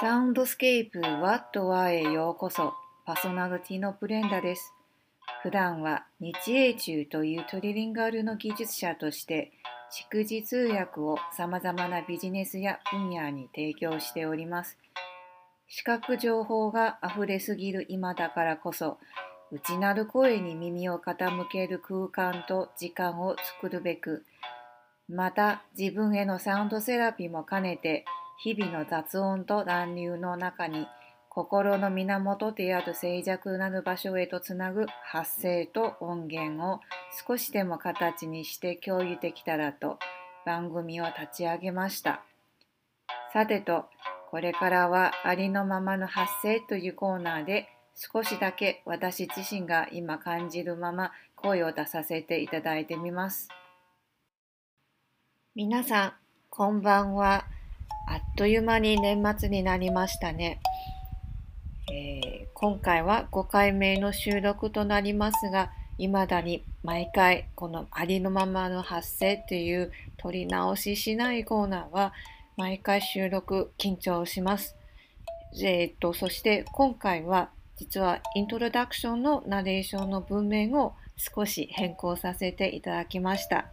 サウンドスケープワットワへようこそ。パーソナリティのブレンダです。普段は日英中というトリリンガルの技術者として蓄字通訳を様々なビジネスや分野に提供しております。視覚情報が溢れすぎる今だからこそ内なる声に耳を傾ける空間と時間を作るべくまた自分へのサウンドセラピーも兼ねて日々の雑音と乱流の中に心の源である静寂なる場所へとつなぐ発声と音源を少しでも形にして共有できたらと番組を立ち上げました。さてと、これからはありのままの発声というコーナーで少しだけ私自身が今感じるまま声を出させていただいてみます。皆さん、こんばんは。あっという間に年末になりましたね。えー、今回は5回目の収録となりますが、未だに毎回このありのままの発声という取り直ししないコーナーは毎回収録緊張します。えー、っと、そして今回は実はイントロダクションのナレーションの文面を少し変更させていただきました。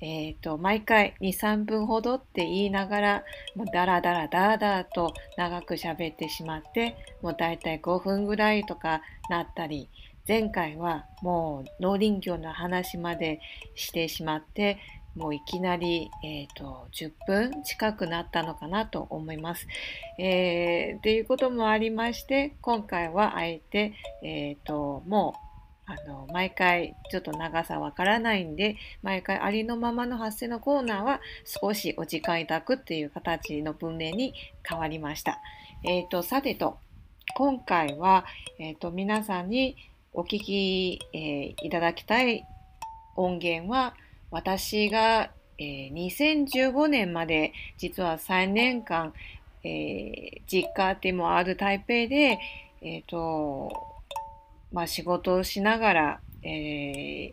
え、ー、と、毎回2、3分ほどって言いながら、もうダラダラダラダラと長く喋ってしまって、もうだいたい5分ぐらいとかなったり、前回はもう農林業の話までしてしまって、もういきなり、えーと、10分近くなったのかなと思います。えー、っていうこともありまして、今回はあえて、えーともうあの、毎回ちょっと長さわからないんで、毎回ありのままの発声のコーナーは少しお時間いただくっていう形の文明に変わりました。え、ー、と、さてと、今回は、え、ー、と、皆さんにお聞き、えー、いただきたい音源は、私が、えー、2015年まで実は3年間、えー、実家でもある台北で、えっ、と、まあ、仕事をしながら、えー、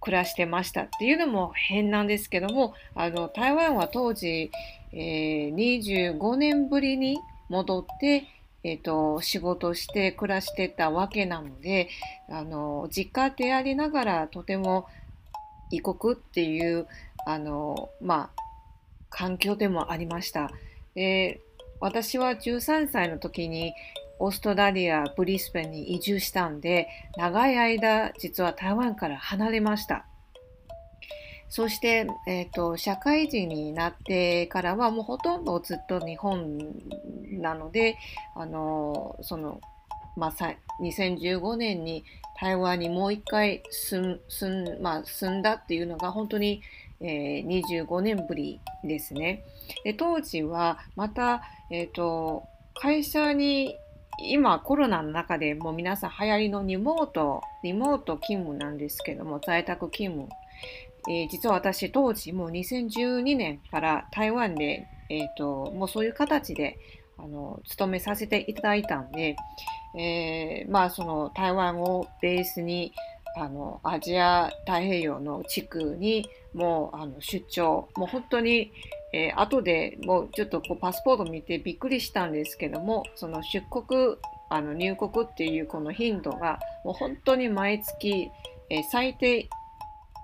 暮らしてましたっていうのも変なんですけどもあの台湾は当時、えー、25年ぶりに戻って、えーと、仕事して暮らしてたわけなのであの実家でありながらとても異国っていうあの、まあ、環境でもありました。で私は13歳の時にオーストラリア・ブリスベンに移住したんで、長い間、実は台湾から離れました。そして、え、ー、と、社会人になってからは、もうほとんどずっと日本なので、あの、その、まあ、2015年に台湾にもう一回住ん,、まあ、住んだっていうのが本当に、えー、25年ぶりですね。で当時はまた、えーと会社に今コロナの中でもう皆さん流行りのリモート、リモート勤務なんですけども、在宅勤務。えー、実は私当時もう2012年から台湾で、えっ、ー、と、もうそういう形で、あの、勤めさせていただいたんで、えー、まあその台湾をベースに、あの、アジア太平洋の地区にもうあの出張、もう本当に、えー、後でもうちょっとこうパスポート見てびっくりしたんですけども、その出国、あの入国っていうこの頻度がもう本当に毎月、えー、最低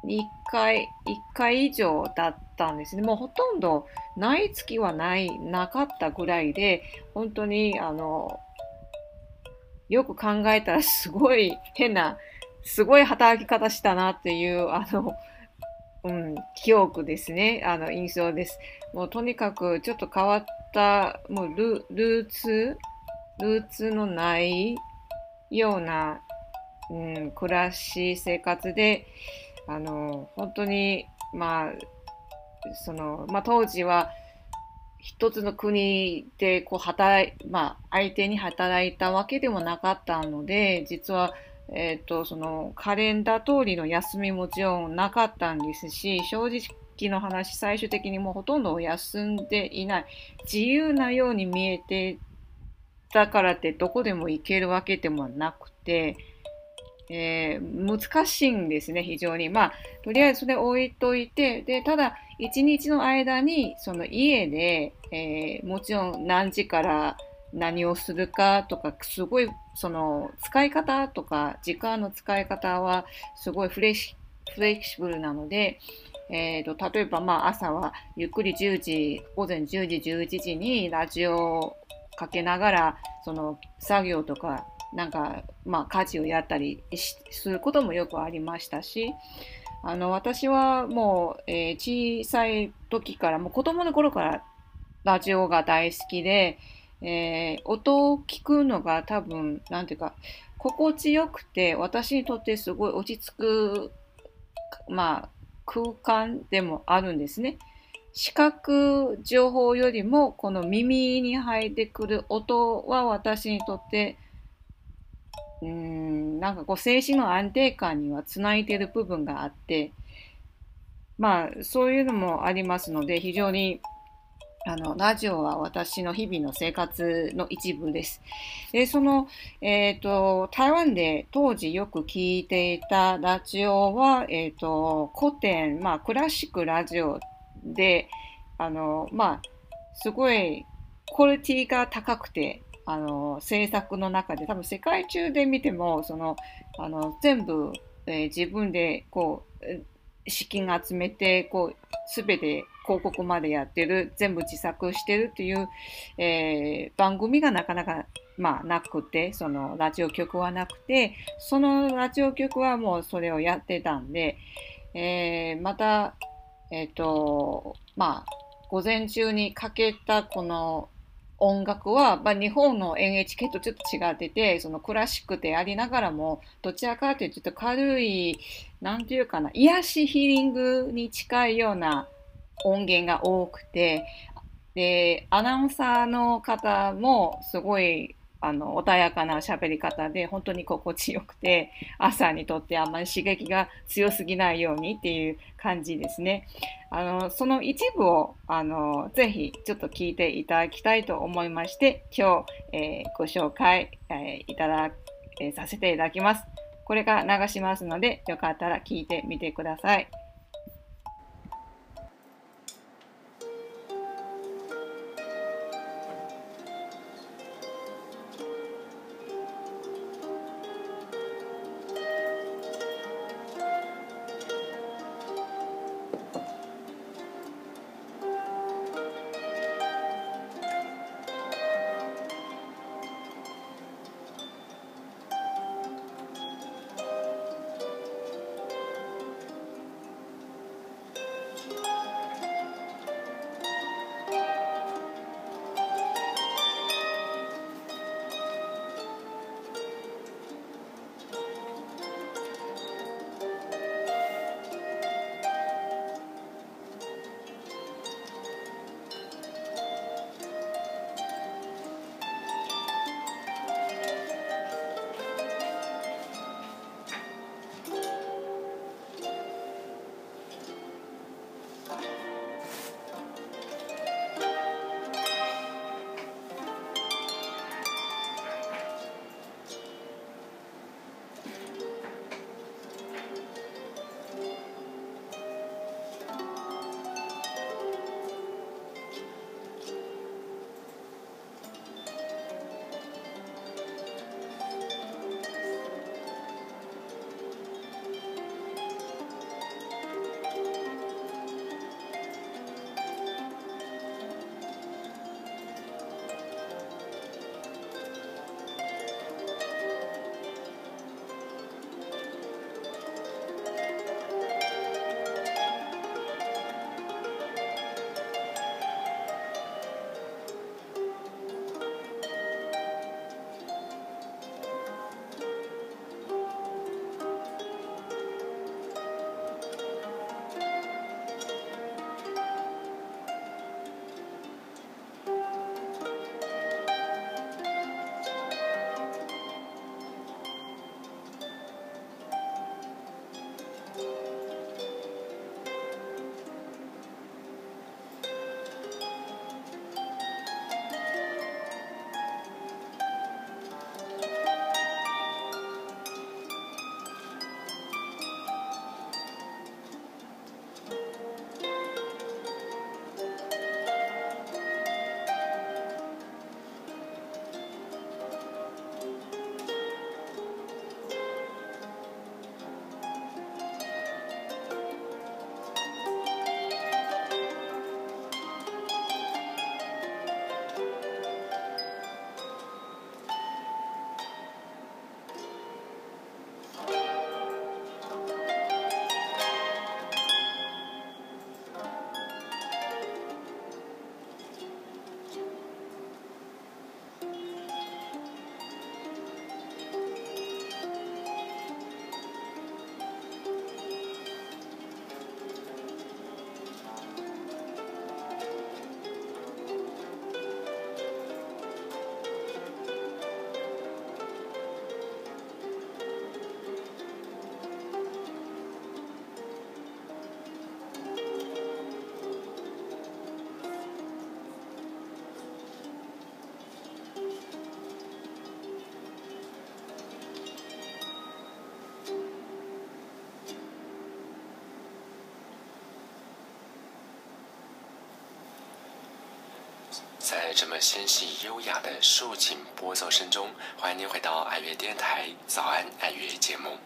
1回、1回以上だったんですね。もうほとんどない月はない、なかったぐらいで、本当にあの、よく考えたらすごい変な、すごい働き方したなっていう、あの、うん、記憶ですね。あの、印象です。もうとにかくちょっと変わった、もうルルーツ、ルーツのないような、うん、暮らし、生活で、あの、本当に、まあ、その、まあ当時は、一つの国でこう働い、まあ相手に働いたわけでもなかったので、実はえっ、ー、と、そのカレンダー通りの休みもちろんなかったんですし、正直の話、最終的にもうほとんど休んでいない。自由なように見えてたからってどこでも行けるわけでもなくて、えー、難しいんですね、非常に。まあ、とりあえずそれ置いといて、で、ただ、一日の間に、その家で、えー、もちろん何時から何をするかとか、すごい、その、使い方とか、時間の使い方は、すごいフレキシブルなので、えーと、例えば、まあ、朝はゆっくり10時、午前10時、11時にラジオをかけながら、その作業とか、なんか、まあ、家事をやったりすることもよくありましたし、あの、私はもう、えー、小さい時から、もう子供の頃からラジオが大好きで、えー、音を聞くのが多分、なんていうか、心地よくて、私にとってすごい落ち着く、まあ、空間でもあるんですね。視覚情報よりも、この耳に入ってくる音は私にとって、うーん、なんかこう、精神の安定感にはつないでる部分があって、まあ、そういうのもありますので、非常にあの、ラジオは私の日々の生活の一部です。で、その、え、ー、と、台湾で当時よく聞いていたラジオは、えっ、ー、と、古典、まあ、クラシックラジオで、あの、まあ、すごい、クオリティが高くて、あの、制作の中で、多分世界中で見ても、その、あの、全部、えー、自分で、こう、資金集めて、こう、すべて広告までやってる、全部自作してるっていう、えー、番組がなかなか、まあ、なくて、そのラジオ局はなくて、そのラジオ局はもうそれをやってたんで、えー、また、えっ、ー、と、まあ、午前中にかけたこの音楽は、まあ、日本の NHK とちょっと違ってて、そのクラシックでありながらも、どちらかというとちょっと軽い、なんていうかな、癒しヒーリングに近いような音源が多くて、で、アナウンサーの方もすごいあの穏やかな喋り方で本当に心地よくて朝にとってあんまり刺激が強すぎないようにっていう感じですね。あのその一部をあのぜひちょっと聞いていただきたいと思いまして今日、えー、ご紹介、えー、いただ、えー、させていただきます。これから流しますのでよかったら聞いてみてください。在这么纤细优雅的竖琴拨奏声中，欢迎您回到爱乐电台早安爱乐节目。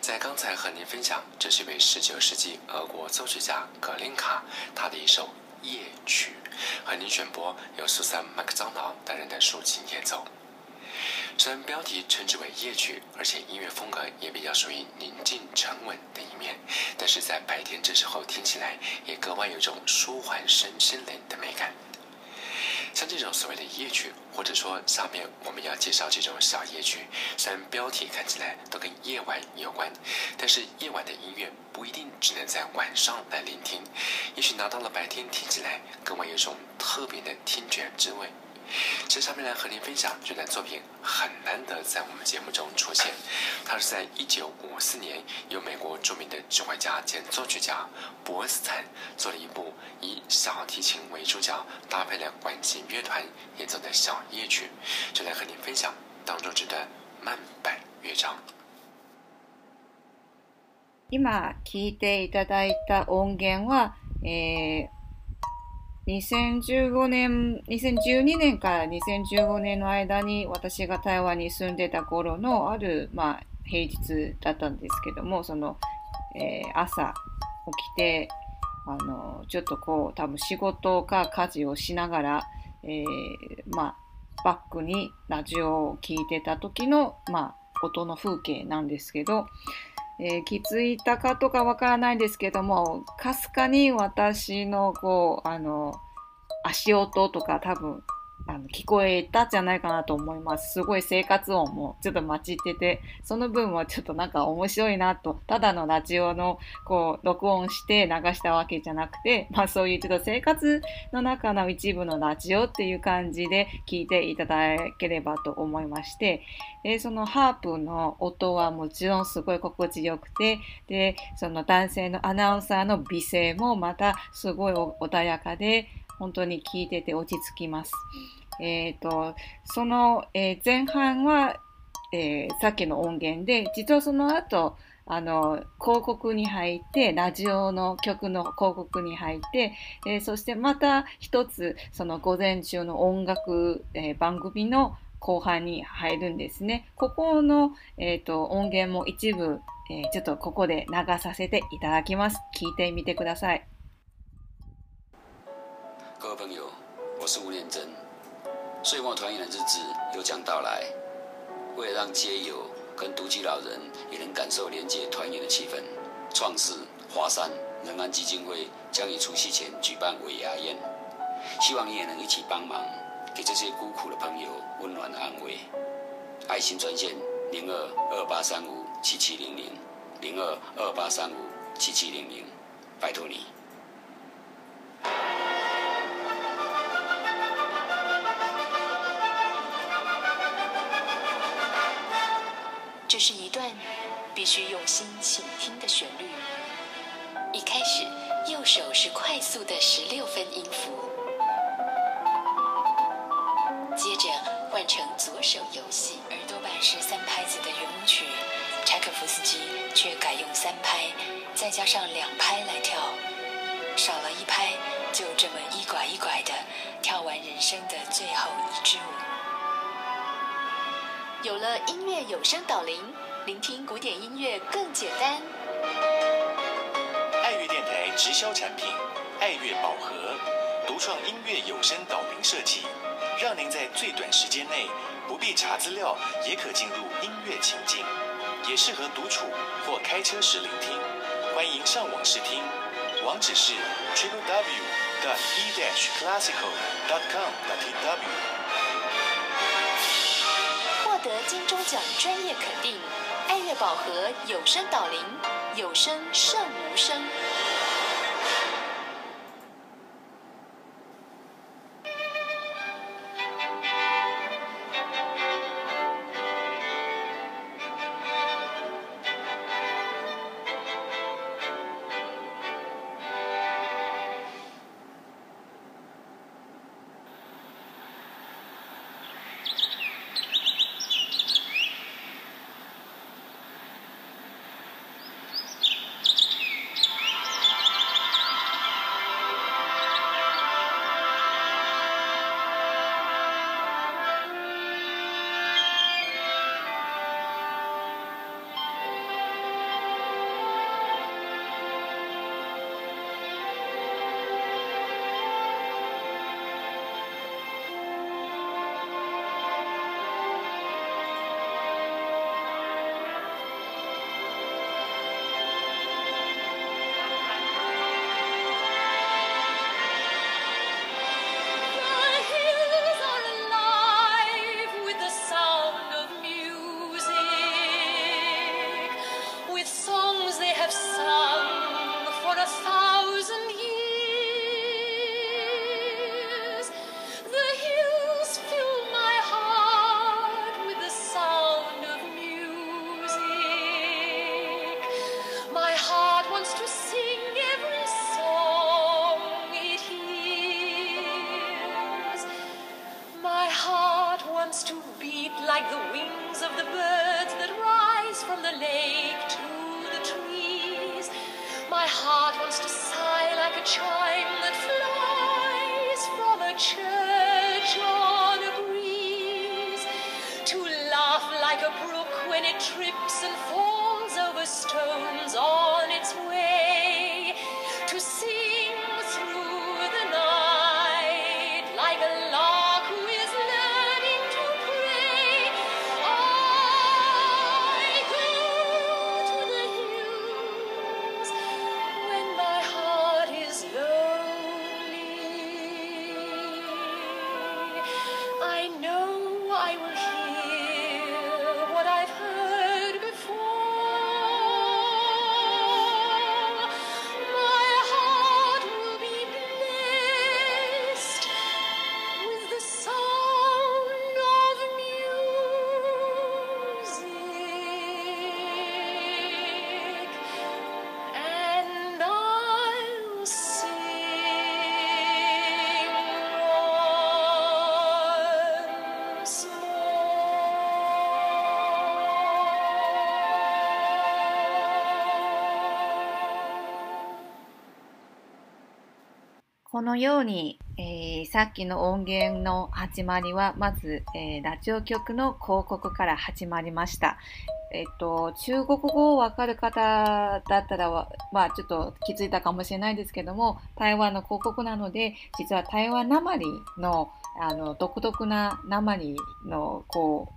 在刚才和您分享，这是一位19世纪俄国作曲家格林卡他的一首夜曲，和您选播由苏珊麦克桑瑙担任的竖琴演奏。虽然标题称之为夜曲，而且音乐风格也比较属于宁静沉稳的一面，但是在白天这时候听起来也格外有种舒缓身心灵的美感。像这种所谓的夜曲，或者说下面我们要介绍这种小夜曲，虽然标题看起来都跟夜晚有关，但是夜晚的音乐不一定只能在晚上来聆听，也许拿到了白天听起来，更为有一种特别的听觉滋味。接下面来和您分享这段作品，很难得在我们节目中出现。它是在1954年由美国著名的指挥家兼作曲家博斯坦做了一部以小提琴为主角，搭配了管弦乐团演奏的小夜曲，就来和您分享当中这段慢板乐章。今聞いていただいた音源は、えー 2015年、2012年から2015年の間に私が台湾に住んでた頃のある、まあ、平日だったんですけども、その、えー、朝起きて、あの、ちょっとこう、多分仕事か家事をしながら、えー、まあ、バックにラジオを聴いてた時の、まあ、音の風景なんですけど、えー、気づいたかとかわからないんですけども、かすかに私のこう、あの、足音とか多分あの聞こえたじゃないかなと思います。すごい生活音もちょっと混じってて、その分はちょっとなんか面白いなと、ただのラジオのこう録音して流したわけじゃなくて、まあそういうちょっと生活の中の一部のラジオっていう感じで聞いていただければと思いまして、でそのハープの音はもちろんすごい心地よくて、で、その男性のアナウンサーの美声もまたすごい穏やかで、本当に聞いてて落ち着きます。えっ、ー、と、その、えー、前半は、えー、さっきの音源で、実はその後、あの、広告に入って、ラジオの曲の広告に入って、えー、そしてまた一つ、その午前中の音楽、えー、番組の後半に入るんですね。ここの、えーと、音源も一部、えー、ちょっとここで流させていただきます。聞いてみてください。各位朋友，我是吴念真。岁末团圆的日子又将到来，为了让街友跟独居老人也能感受连接团圆的气氛，创世华山仁安基金会将于除夕前举办尾牙宴，希望你也能一起帮忙，给这些孤苦的朋友温暖安慰。爱心专线零二二八三五七七零零零二二八三五七七零零，拜托你。这是一段必须用心倾听的旋律。一开始，右手是快速的十六分音符，接着换成左手游戏。而多半是三拍子的圆舞曲，柴可夫斯基却改用三拍，再加上两拍来跳，少了一拍，就这么一拐一拐的跳完人生的最后一支舞。有了音乐有声导聆，聆听古典音乐更简单。爱乐电台直销产品爱乐宝盒，独创音乐有声导聆设计，让您在最短时间内不必查资料，也可进入音乐情境，也适合独处或开车时聆听。欢迎上网试听，网址是 triple w dash classical dot com dot w 得金钟奖专业肯定，爱乐宝盒有声导聆，有声胜无声。このように、えーさっきの音源の始まりはまず、えーラジオ局の広告から始まりました。えっと、中国語をわかる方だったら、まあちょっと気づいたかもしれないですけども、台湾の広告なので、実は台湾なまりの、あの、独特ななまりの、こ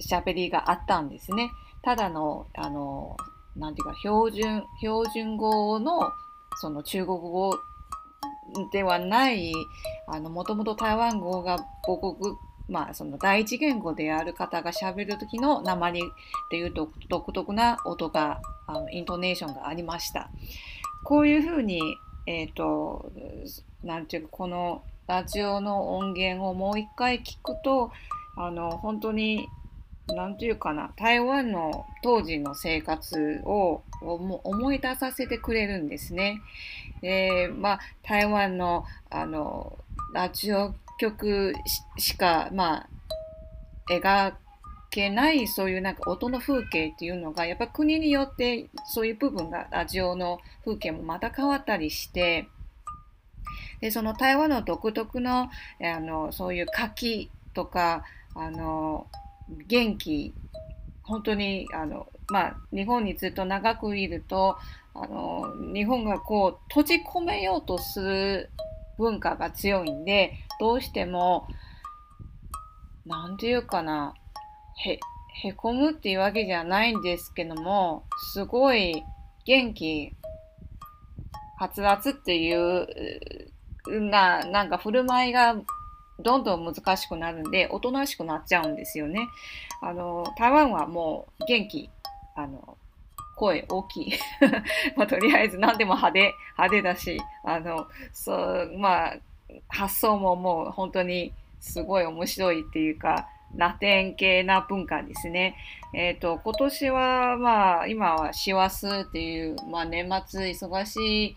う、喋りがあったんですね。ただの、あの、なんていうか、標準、標準語の、その中国語ではない、あの、もともと台湾語が母国、まあ、その第一言語である方が喋る時の鉛っていう独特な音が、あのイントネーションがありました。こういうふうに、えっ、と、なんていうか、このラジオの音源をもう一回聞くと、あの、本当に、なんていうかな、台湾の当時の生活を思思い出させてくれるんですね。で、まあ、台湾の、あの、ラジオ局ししか、まあ、描けない、そういうなんか音の風景っていうのが、やっぱ国によって、そういう部分が、ラジオの風景もまた変わったりして、で、その台湾の独特の、あの、そういう活気とか、あの、元気、本当に、あの、まあ、日本にずっと長くいると、あの、日本がこう、閉じ込めようとする文化が強いんで、どうしても、なんていうかな、へ、へこむっていうわけじゃないんですけども、すごい元気、はつらつってい、うな、なんか振る舞いがどんどん難しくなるんで、おとなしくなっちゃうんですよね。あの、台湾はもう元気、あの、声大きい。まあ、とりあえず何でも派手、派手だし、あの、そう、まあ、発想ももう本当にすごい面白いっていうか、ラテン系な文化ですね。えっ、と、今年は、まあ、今は師走っていう、まあ、年末忙しい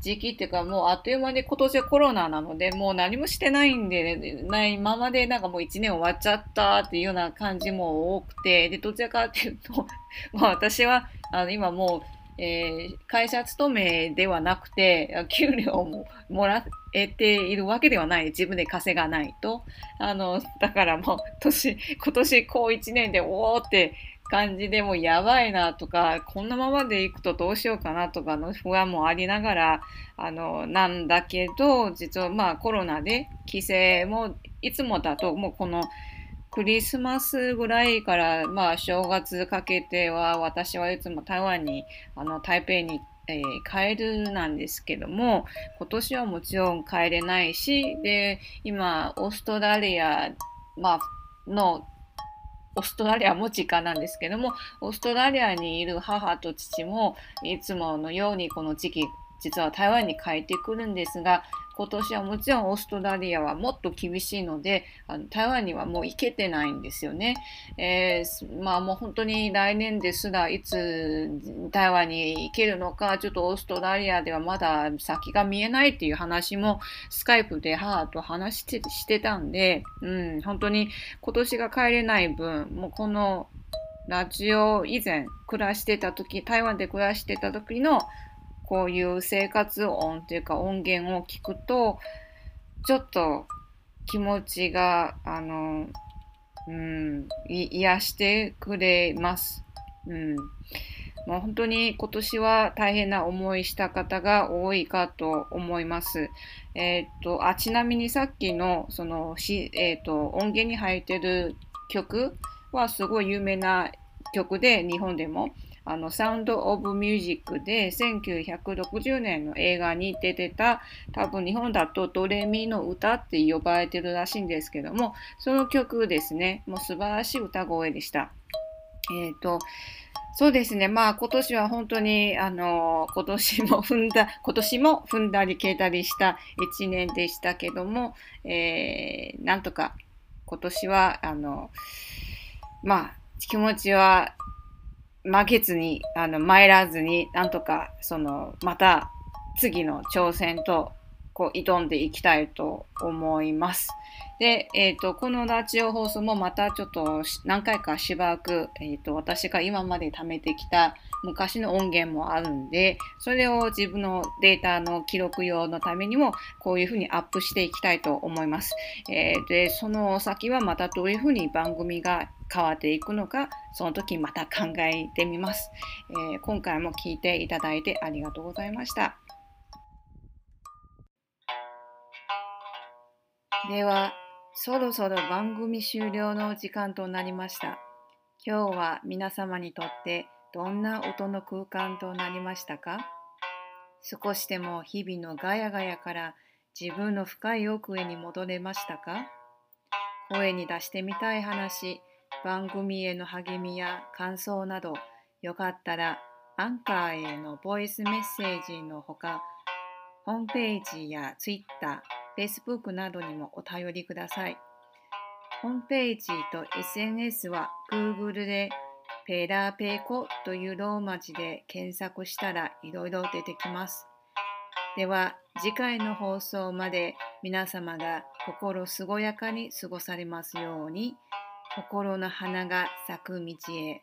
時期っていうか、もうあっという間に今年はコロナなので、もう何もしてないんで、ないままでなんかもう一年終わっちゃったっていうような感じも多くて、で、どちらかっていうと、まあ私は、あの、今もう、えー会社勤めではなくて、給料ももらえているわけではない。自分で稼がないと。あの、だからもう、年、今年こう一年で、おーって感じでもうやばいなとか、こんなままでいくとどうしようかなとかの不安もありながら、あの、なんだけど、実はまあコロナで規制もいつもだともうこのクリスマスぐらいからまあ正月かけては私はいつも台湾にあの台北に、えー帰るなんですけども今年はもちろん帰れないしで今オーストラリア、まあのオーストラリアも実家なんですけどもオーストラリアにいる母と父もいつものようにこの時期実は台湾に帰ってくるんですが今年はもちろんオーストラリアはもっと厳しいのであの台湾にはもう行けてないんですよね。えーまあもう本当に来年ですらいつ台湾に行けるのかちょっとオーストラリアではまだ先が見えないっていう話もスカイプで母と話してしてたんで、うん、本当に今年が帰れない分もうこのラジオ以前暮らしてた時台湾で暮らしてた時のこういう生活音というか音源を聞くと、ちょっと気持ちが、あの、うん、癒してくれます。うん。もう本当に今年は大変な思いした方が多いかと思います。えっ、と、あ、ちなみにさっきの、その、しえっ、と、音源に入ってる曲はすごい有名な曲で、日本でも。あの、サウンド・オブ・ミュージックで1960年の映画に出てた、多分日本だとドレミの歌って呼ばれてるらしいんですけども、その曲ですね、もう素晴らしい歌声でした。えっ、ー、と、そうですね。まあ今年は本当に、あの、今年も踏んだ、今年も踏んだり蹴ったりした一年でしたけども、えー、なんとか今年は、あの、まあ気持ちは負けずに、あの、参らずに、なんとか、その、また次の挑戦と、こう、挑んでいきたいと思います。で、えっ、ー、と、このラジオ放送もまたちょっと何回かしばらく、えっ、ー、と、私が今まで貯めてきた昔の音源もあるんで、それを自分のデータの記録用のためにも、こういうふうにアップしていきたいと思います。えー、で、その先はまたどういうふうに番組が変わっていくのか、その時また考えてみます。え、今回も聞いていただいてありがとうございました。では、そろそろ番組終了の時間となりました。今日は皆様にとってどんな音の空間となりましたか？少しでも日々のガヤガヤから自分の深い奥へに戻れましたか？声に出してみたい話、番組への励みや感想など、よかったらアンカーへのボイスメッセージのほか、ホームページや Twitter、Facebook などにもお便りください。ホームページと SNS は Google でペラペコというローマ字で検索したらいろいろ出てきます。では次回の放送まで皆様が心健やかに過ごされますように心の花が咲く道へ。